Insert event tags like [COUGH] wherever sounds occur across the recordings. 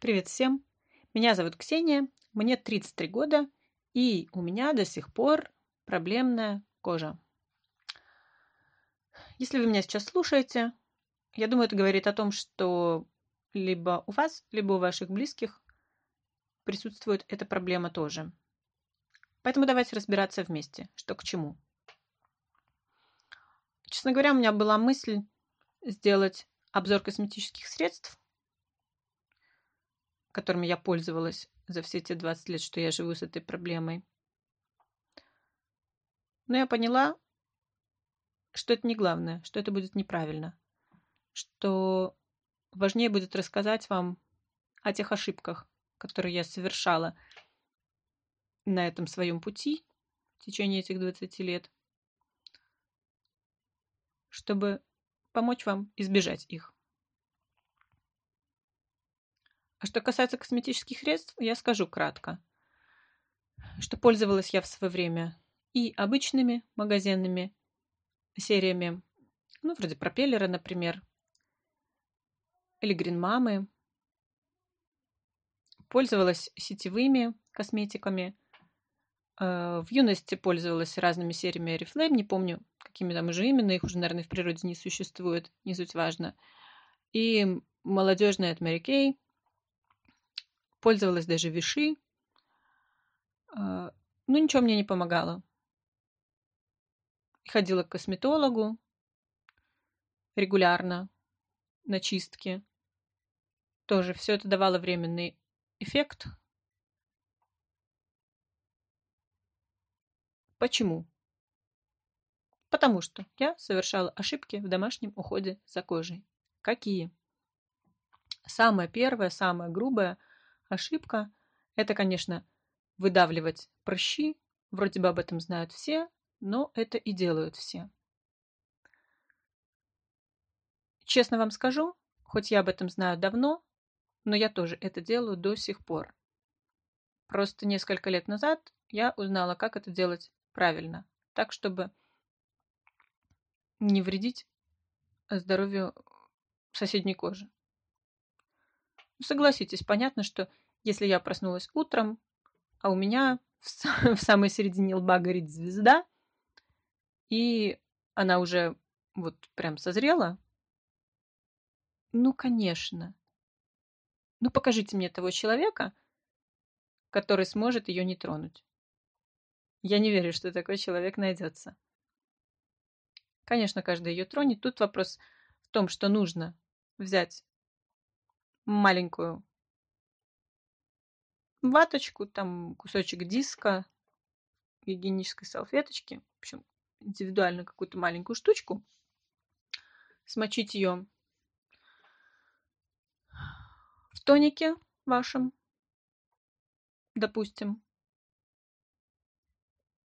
Привет всем! Меня зовут Ксения, мне 33 года, и у меня до сих пор проблемная кожа. Если вы меня сейчас слушаете, я думаю, это говорит о том, что либо у вас, либо у ваших близких присутствует эта проблема тоже. Поэтому давайте разбираться вместе, что к чему. Честно говоря, у меня была мысль сделать обзор косметических средств, которыми я пользовалась за все те 20 лет, что я живу с этой проблемой. Но я поняла, что это не главное, что это будет неправильно, что важнее будет рассказать вам о тех ошибках, которые я совершала на этом своем пути в течение этих 20 лет, чтобы помочь вам избежать их. А что касается косметических средств, я скажу кратко, что пользовалась я в свое время и обычными магазинными сериями, ну, вроде пропеллера, например, или гринмамы. Пользовалась сетевыми косметиками. Э, в юности пользовалась разными сериями Oriflame, не помню, какими там уже именно, их уже, наверное, в природе не существует, не суть важно. И молодежная от Mary Kay, пользовалась даже Виши. А, ну, ничего мне не помогало. Ходила к косметологу регулярно на чистки. Тоже все это давало временный эффект. Почему? Потому что я совершала ошибки в домашнем уходе за кожей. Какие? Самое первое, самое грубое – ошибка – это, конечно, выдавливать прыщи. Вроде бы об этом знают все, но это и делают все. Честно вам скажу, хоть я об этом знаю давно, но я тоже это делаю до сих пор. Просто несколько лет назад я узнала, как это делать правильно, так, чтобы не вредить здоровью соседней кожи. Согласитесь, понятно, что если я проснулась утром, а у меня [LAUGHS] в, в самой середине лба горит звезда, и она уже вот прям созрела, ну, конечно. Ну, покажите мне того человека, который сможет ее не тронуть. Я не верю, что такой человек найдется. Конечно, каждый ее тронет. Тут вопрос в том, что нужно взять маленькую ваточку, там кусочек диска, гигиенической салфеточки, в общем, индивидуально какую-то маленькую штучку, смочить ее в тонике вашем, допустим,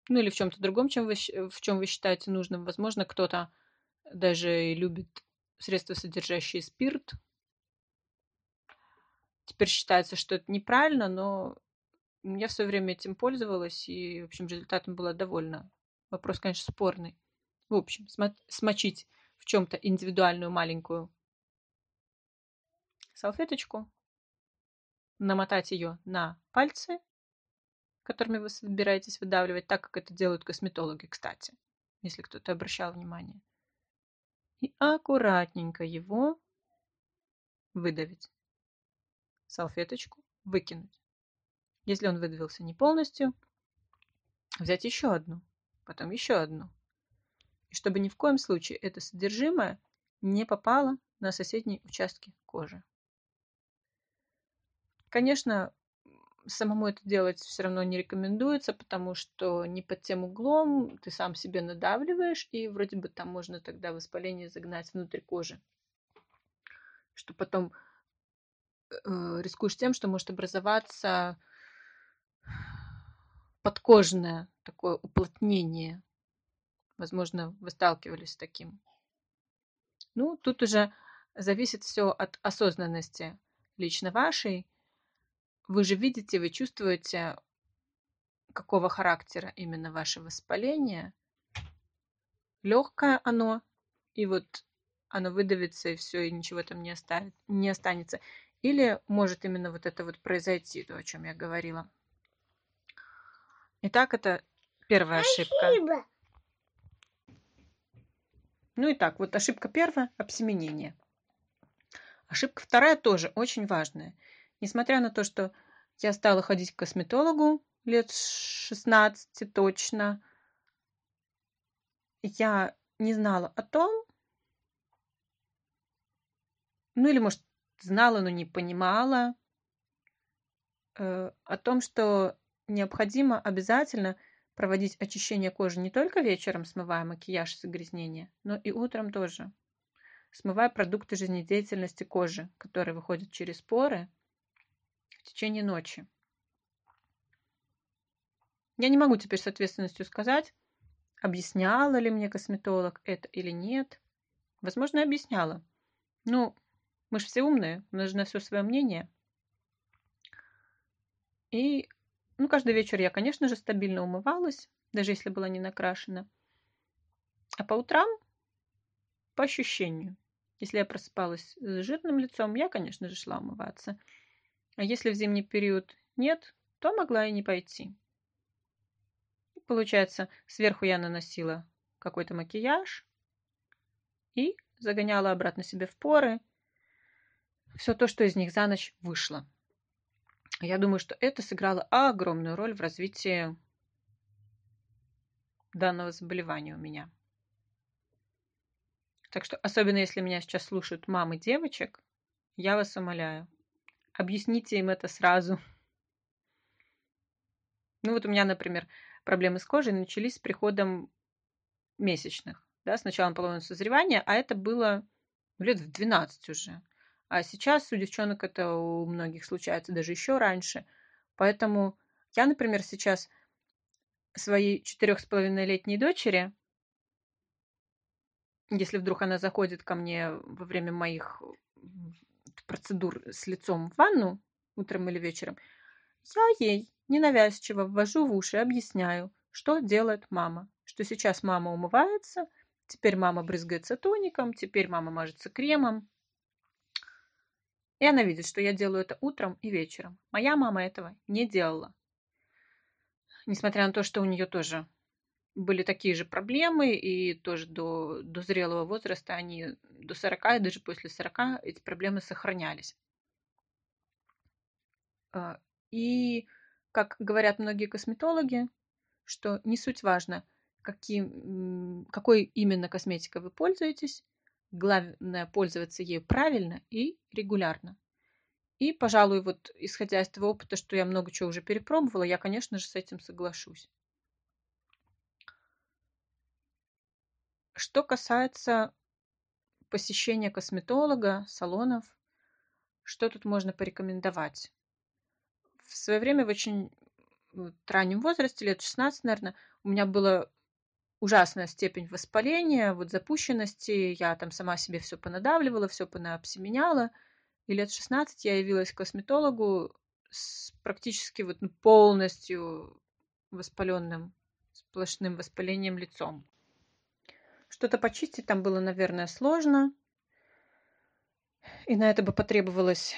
ну или в чем-то другом, чем вы, в чем вы считаете нужным. Возможно, кто-то даже любит средства, содержащие спирт, Теперь считается, что это неправильно, но я в свое время этим пользовалась, и, в общем, результатом была довольна. Вопрос, конечно, спорный. В общем, смочить в чем-то индивидуальную маленькую салфеточку, намотать ее на пальцы, которыми вы собираетесь выдавливать, так как это делают косметологи, кстати, если кто-то обращал внимание. И аккуратненько его выдавить салфеточку, выкинуть. Если он выдавился не полностью, взять еще одну, потом еще одну. И чтобы ни в коем случае это содержимое не попало на соседние участки кожи. Конечно, самому это делать все равно не рекомендуется, потому что не под тем углом ты сам себе надавливаешь, и вроде бы там можно тогда воспаление загнать внутрь кожи, что потом рискуешь тем, что может образоваться подкожное такое уплотнение. Возможно, вы сталкивались с таким. Ну, тут уже зависит все от осознанности лично вашей. Вы же видите, вы чувствуете, какого характера именно ваше воспаление. Легкое оно, и вот оно выдавится, и все, и ничего там не, оставит, не останется Или может именно вот это вот произойти, то, о чем я говорила. Итак, это первая ошибка. Ну и так, вот ошибка первая – обсеменение. Ошибка вторая тоже очень важная. Несмотря на то, что я стала ходить к косметологу лет 16 точно, я не знала о том, ну или, может, знала, но не понимала, э, о том, что необходимо обязательно проводить очищение кожи не только вечером, смывая макияж и загрязнения, но и утром тоже, смывая продукты жизнедеятельности кожи, которые выходят через поры в течение ночи. Я не могу теперь с ответственностью сказать, объясняла ли мне косметолог это или нет. Возможно, объясняла. Ну, мы же все умные, у нас же на все свое мнение. И ну, каждый вечер я, конечно же, стабильно умывалась, даже если была не накрашена. А по утрам по ощущению. Если я просыпалась с жирным лицом, я, конечно же, шла умываться. А если в зимний период нет, то могла и не пойти. И получается, сверху я наносила какой-то макияж и загоняла обратно себе в поры все то, что из них за ночь вышло. Я думаю, что это сыграло огромную роль в развитии данного заболевания у меня. Так что, особенно если меня сейчас слушают мамы девочек, я вас умоляю, объясните им это сразу. Ну вот у меня, например, проблемы с кожей начались с приходом месячных. Да, с началом полового созревания, а это было лет в 12 уже. А сейчас у девчонок это у многих случается даже еще раньше. Поэтому я, например, сейчас своей четырех с половиной летней дочери, если вдруг она заходит ко мне во время моих процедур с лицом в ванну утром или вечером, я ей ненавязчиво ввожу в уши, объясняю, что делает мама. Что сейчас мама умывается, теперь мама брызгается тоником, теперь мама мажется кремом, и она видит, что я делаю это утром и вечером. Моя мама этого не делала. Несмотря на то, что у нее тоже были такие же проблемы, и тоже до, до зрелого возраста они до 40, и даже после 40 эти проблемы сохранялись. А, и, как говорят многие косметологи, что не суть важно, каким, какой именно косметикой вы пользуетесь, Главное пользоваться ею правильно и регулярно. И, пожалуй, вот исходя из того опыта, что я много чего уже перепробовала, я, конечно же, с этим соглашусь. Что касается посещения косметолога, салонов, что тут можно порекомендовать? В свое время, в очень раннем возрасте, лет 16, наверное, у меня было ужасная степень воспаления, вот запущенности. Я там сама себе все понадавливала, все понаобсеменяла. И лет 16 я явилась к косметологу с практически вот ну, полностью воспаленным, сплошным воспалением лицом. Что-то почистить там было, наверное, сложно. И на это бы потребовалось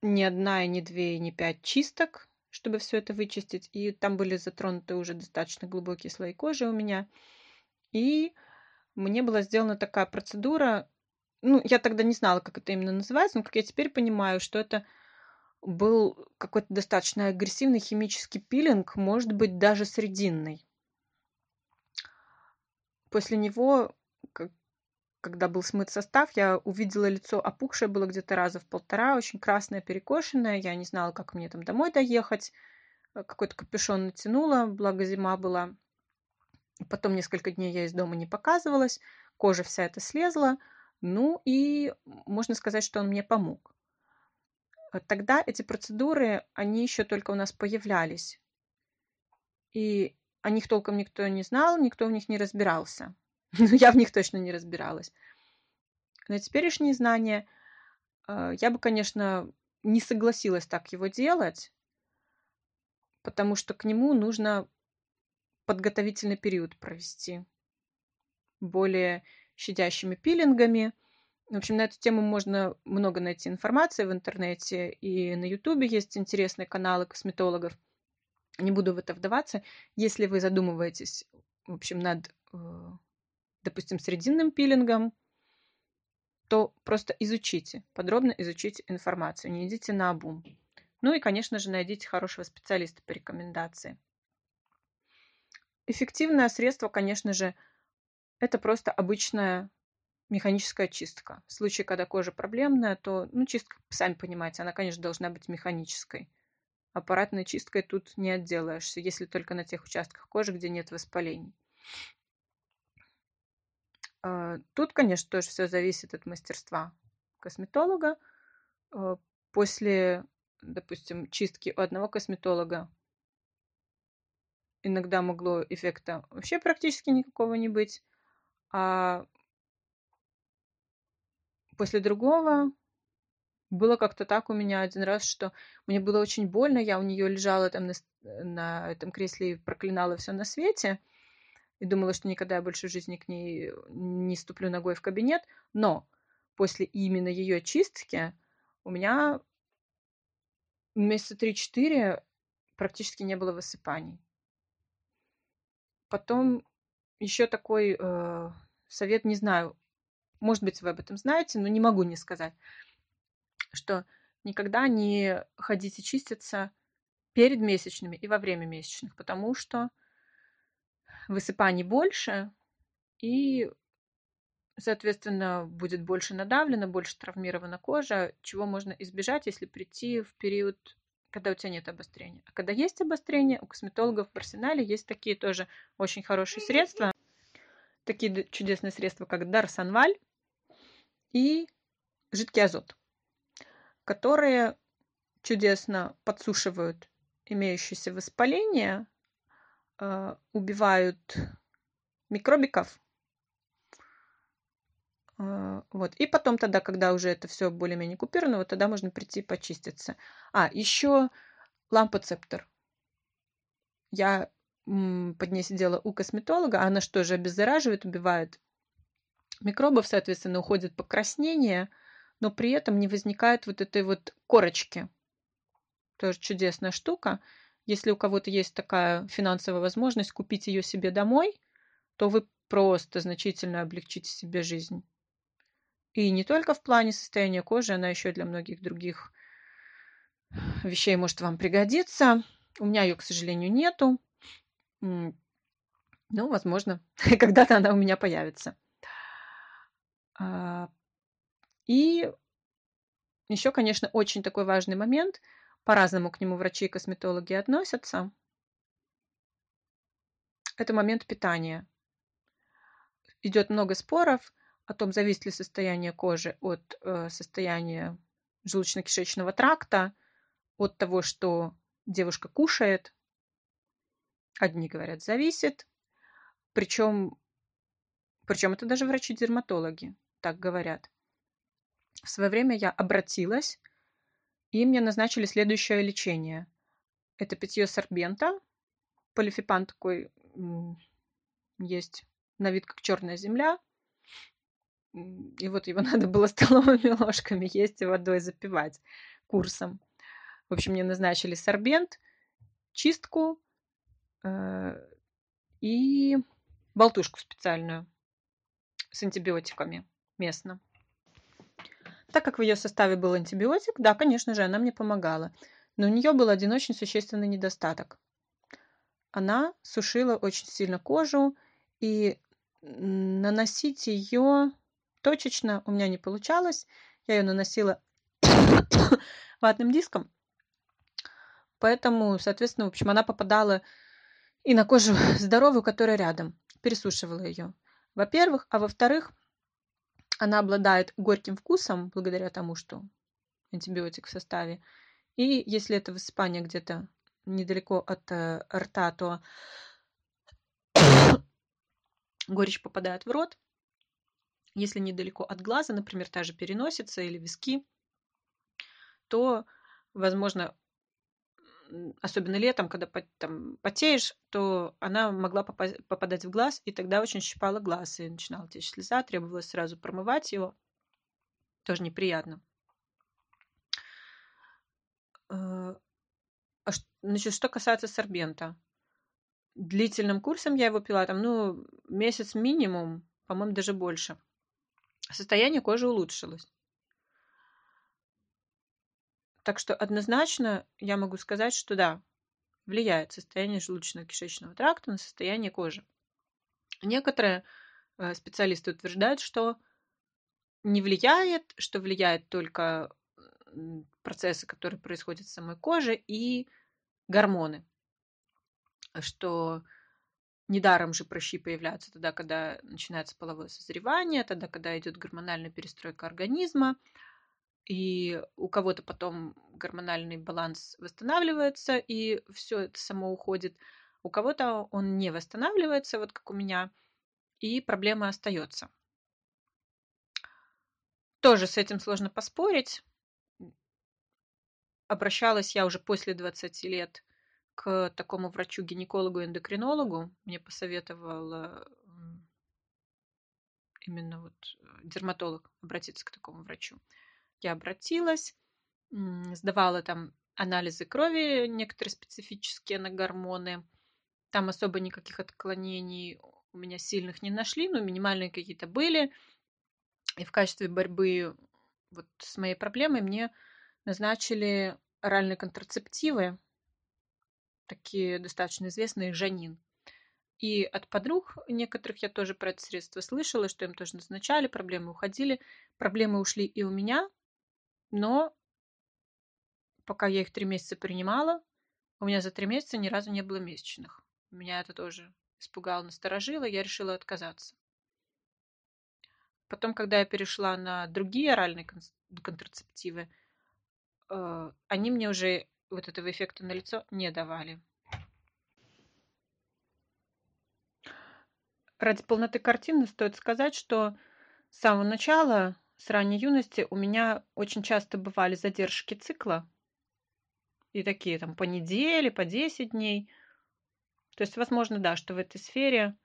не одна, и не две, и не пять чисток чтобы все это вычистить. И там были затронуты уже достаточно глубокие слои кожи у меня. И мне была сделана такая процедура. Ну, я тогда не знала, как это именно называется, но как я теперь понимаю, что это был какой-то достаточно агрессивный химический пилинг, может быть, даже срединный. После него, когда был смыт состав, я увидела лицо опухшее было где-то раза в полтора, очень красное, перекошенное. Я не знала, как мне там домой доехать. Э, какой-то капюшон натянула, благо зима была. Потом несколько дней я из дома не показывалась, кожа вся эта слезла. Ну и можно сказать, что он мне помог. Э, тогда эти процедуры, они еще только у нас появлялись. И о них толком никто не знал, никто в них не разбирался. [LAUGHS] Ну, я в них точно не разбиралась. На теперешние знания э, я бы, конечно, не согласилась так его делать, потому что к нему нужно подготовительный период провести более щадящими пилингами, В общем, на эту тему можно много найти информации в интернете, и на Ютубе есть интересные каналы косметологов. Не буду в это вдаваться. Если вы задумываетесь, в общем, над, э, допустим, срединным пилингом, то просто изучите, подробно изучите информацию, не идите на обум. Ну и, конечно же, найдите хорошего специалиста по рекомендации. Эффективное средство, конечно же, это просто обычная механическая чистка. В случае, когда кожа проблемная, то, ну, чистка, сами понимаете, она, конечно, должна быть механической. Аппаратной чисткой тут не отделаешься, если только на тех участках кожи, где нет воспалений. А, тут, конечно, тоже все зависит от мастерства косметолога. А, после, допустим, чистки у одного косметолога иногда могло эффекта вообще практически никакого не быть, а после другого было как-то так у меня один раз, что мне было очень больно, я у нее лежала там на, на этом кресле и проклинала все на свете, и думала, что никогда я больше в жизни к ней не ступлю ногой в кабинет, но после именно ее чистки у меня месяца 3-4 практически не было высыпаний. Потом еще такой э, совет, не знаю, может быть, вы об этом знаете, но не могу не сказать, что никогда не ходите чиститься перед месячными и во время месячных, потому что высыпаний больше, и, соответственно, будет больше надавлена, больше травмирована кожа, чего можно избежать, если прийти в период, когда у тебя нет обострения. А когда есть обострение, у косметологов в арсенале есть такие тоже очень хорошие средства, такие чудесные средства, как Дарсанваль, и жидкий азот, которые чудесно подсушивают имеющееся воспаление, э, убивают микробиков. Э, вот. И потом тогда, когда уже это все более-менее купировано, вот тогда можно прийти почиститься. А, еще лампоцептор. Я под ней сидела у косметолога, она что же обеззараживает, убивает микробов, соответственно, уходит покраснение, но при этом не возникает вот этой вот корочки. Тоже чудесная штука. Если у кого-то есть такая финансовая возможность купить ее себе домой, то вы просто значительно облегчите себе жизнь. И не только в плане состояния кожи, она еще для многих других вещей может вам пригодиться. У меня ее, к сожалению, нету. Ну, возможно, [LAUGHS] когда-то она у меня появится. А, и еще, конечно, очень такой важный момент. По-разному к нему врачи и косметологи относятся. Это момент питания. Идет много споров о том, зависит ли состояние кожи от э, состояния желудочно-кишечного тракта, от того, что девушка кушает. Одни говорят, зависит. Причем, причем это даже врачи-дерматологи так говорят. В свое время я обратилась, и мне назначили следующее лечение. Это питье сорбента. Полифипан такой есть на вид как черная земля. И вот его [LAUGHS] надо было столовыми [LAUGHS] ложками есть и водой запивать курсом. В общем, мне назначили сорбент, чистку э, и болтушку специальную с антибиотиками местно. Так как в ее составе был антибиотик, да, конечно же, она мне помогала. Но у нее был один очень существенный недостаток. Она сушила очень сильно кожу, и наносить ее точечно у меня не получалось. Я ее наносила [COUGHS] ватным диском. Поэтому, соответственно, в общем, она попадала и на кожу [COUGHS] здоровую, которая рядом. Пересушивала ее. Во-первых. А во-вторых, она обладает горьким вкусом благодаря тому, что антибиотик в составе. И если это высыпание где-то недалеко от э, рта, то [COUGHS] горечь попадает в рот. Если недалеко от глаза, например, та же переносица или виски, то, возможно, особенно летом, когда там, потеешь, то она могла попадать в глаз, и тогда очень щипала глаз, и начинала течь слеза, требовалось сразу промывать его. Тоже неприятно. Э, а значит, что касается сорбента. Длительным курсом я его пила, там, ну, месяц минимум, по-моему, даже больше. Состояние кожи улучшилось. Так что однозначно я могу сказать, что да, влияет состояние желудочно-кишечного тракта на состояние кожи. Некоторые э, специалисты утверждают, что не влияет, что влияет только процессы, которые происходят в самой коже, и гормоны. Что недаром же прыщи появляются тогда, когда начинается половое созревание, тогда, когда идет гормональная перестройка организма, и у кого-то потом гормональный баланс восстанавливается, и все это само уходит. У кого-то он не восстанавливается, вот как у меня, и проблема остается. Тоже с этим сложно поспорить. Обращалась я уже после 20 лет к такому врачу-гинекологу-эндокринологу. Мне посоветовал именно вот э, дерматолог обратиться к такому врачу. Я обратилась, сдавала там анализы крови, некоторые специфические на гормоны. Там особо никаких отклонений у меня сильных не нашли, но минимальные какие-то были. И в качестве борьбы вот с моей проблемой мне назначили оральные контрацептивы, такие достаточно известные, Жанин. И от подруг некоторых я тоже про это средство слышала, что им тоже назначали, проблемы уходили. Проблемы ушли и у меня, но пока я их три месяца принимала, у меня за три месяца ни разу не было месячных. Меня это тоже испугало, насторожило, я решила отказаться. Потом, когда я перешла на другие оральные контрацептивы, э, они мне уже вот этого эффекта на лицо не давали. Ради полноты картины стоит сказать, что с самого начала, с ранней юности, у меня очень часто бывали задержки цикла. И такие там по неделе, по 10 дней. То есть, возможно, да, что в этой сфере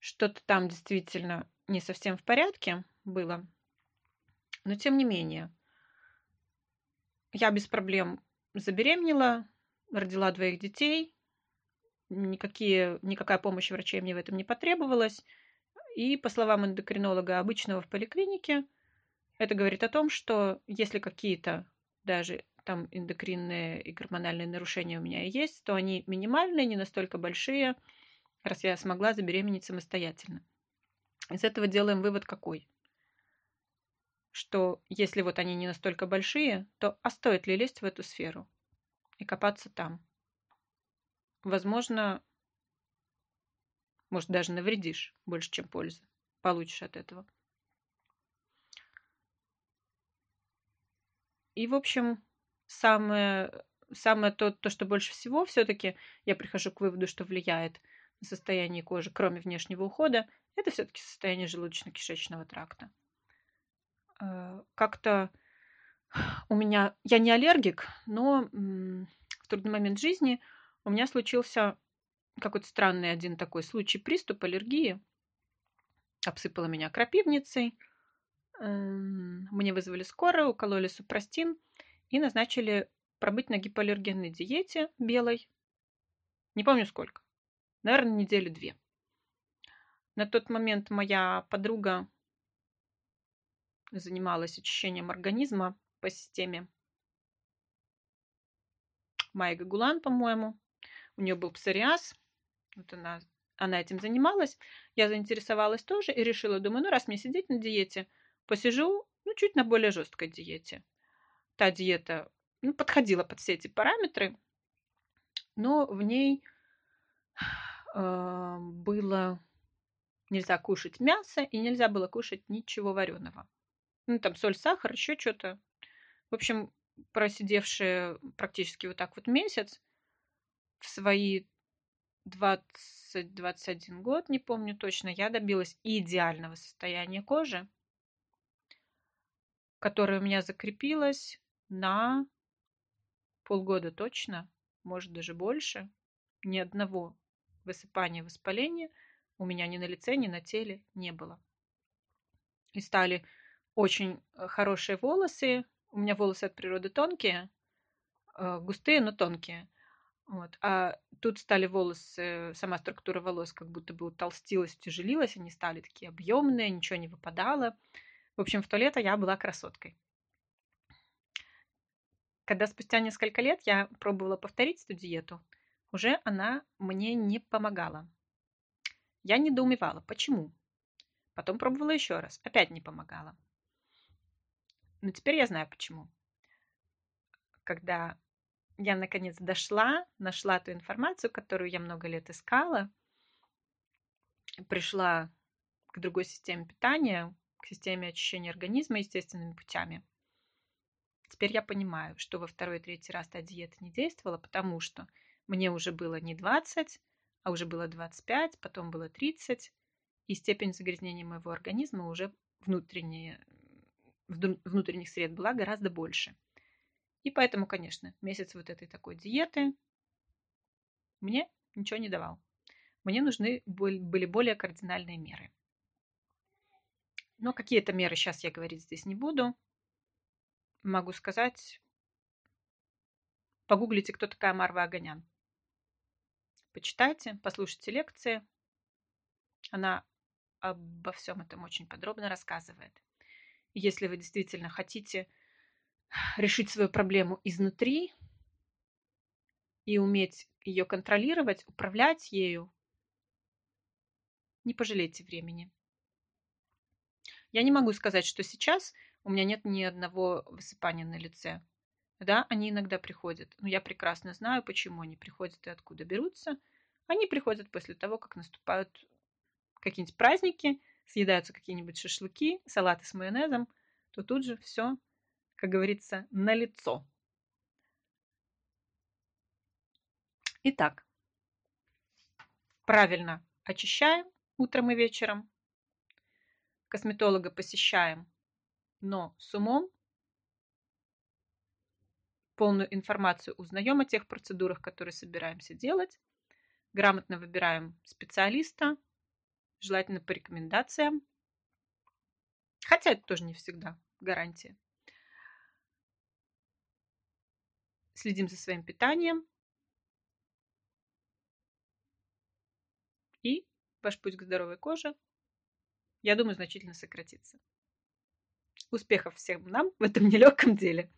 что-то там действительно не совсем в порядке было. Но тем не менее, я без проблем забеременела, родила двоих детей. Никакие, никакая помощь врачей мне в этом не потребовалась. И, по словам эндокринолога обычного в поликлинике, это говорит о том, что если какие-то даже там эндокринные и гормональные нарушения у меня есть, то они минимальные, не настолько большие, раз я смогла забеременеть самостоятельно. Из этого делаем вывод какой? Что если вот они не настолько большие, то а стоит ли лезть в эту сферу и копаться там? Возможно, может даже навредишь больше, чем пользы получишь от этого. И, в общем, самое, самое то, то, что больше всего все-таки я прихожу к выводу, что влияет на состояние кожи, кроме внешнего ухода, это все-таки состояние желудочно-кишечного тракта. Э, как-то у меня, я не аллергик, но в трудный момент жизни у меня случился какой-то странный один такой случай, приступ аллергии. Обсыпала меня крапивницей, мне вызвали скорую, укололи супрастин и назначили пробыть на гипоаллергенной диете белой. Не помню сколько. Наверное, недели две. На тот момент моя подруга занималась очищением организма по системе Майга Гулан, по-моему. У нее был псориаз. Вот она, она этим занималась. Я заинтересовалась тоже и решила, думаю, ну раз мне сидеть на диете, посижу, ну, чуть на более жесткой диете. Та диета ну, подходила под все эти параметры, но в ней э, было Нельзя кушать мясо и нельзя было кушать ничего вареного. Ну, там соль, сахар, еще что-то. В общем, просидевшие практически вот так вот месяц, в свои 20-21 год, не помню точно, я добилась идеального состояния кожи, которое у меня закрепилось на полгода точно, может даже больше, ни одного высыпания, воспаления – у меня ни на лице, ни на теле не было. И стали очень э, хорошие волосы. У меня волосы от природы тонкие, э, густые, но тонкие. Вот. А тут стали волосы, сама структура волос как будто бы утолстилась, утяжелилась, они стали такие объемные, ничего не выпадало. В общем, в то лето я была красоткой. Когда спустя несколько лет я пробовала повторить эту диету, уже она мне не помогала. Я недоумевала, почему. Потом пробовала еще раз, опять не помогала. Но теперь я знаю почему. Когда я наконец дошла, нашла ту информацию, которую я много лет искала, пришла к другой системе питания, к системе очищения организма естественными путями. Теперь я понимаю, что во второй и третий раз та диета не действовала, потому что мне уже было не 20, а уже было 25, потом было 30, и степень загрязнения моего организма уже внутренняя, внутренних сред была гораздо больше. И поэтому, конечно, месяц вот этой такой диеты мне ничего не давал. Мне нужны были более кардинальные меры. Но какие это меры сейчас я говорить здесь не буду. Могу сказать, погуглите, кто такая Марва Аганян. Почитайте, послушайте лекции. Она обо всем этом очень подробно рассказывает. Если вы действительно хотите решить свою проблему изнутри и уметь ее контролировать, управлять ею, не пожалейте времени. Я не могу сказать, что сейчас у меня нет ни одного высыпания на лице. Да, они иногда приходят, но я прекрасно знаю, почему они приходят и откуда берутся. Они приходят после того, как наступают какие-нибудь праздники, съедаются какие-нибудь шашлыки, салаты с майонезом, то тут же все как говорится, на лицо. Итак, правильно очищаем утром и вечером. Косметолога посещаем, но с умом. Полную информацию узнаем о тех процедурах, которые собираемся делать. Грамотно выбираем специалиста, желательно по рекомендациям. Хотя это тоже не всегда гарантия. следим за своим питанием. И ваш путь к здоровой коже, я думаю, значительно сократится. Успехов всем нам в этом нелегком деле!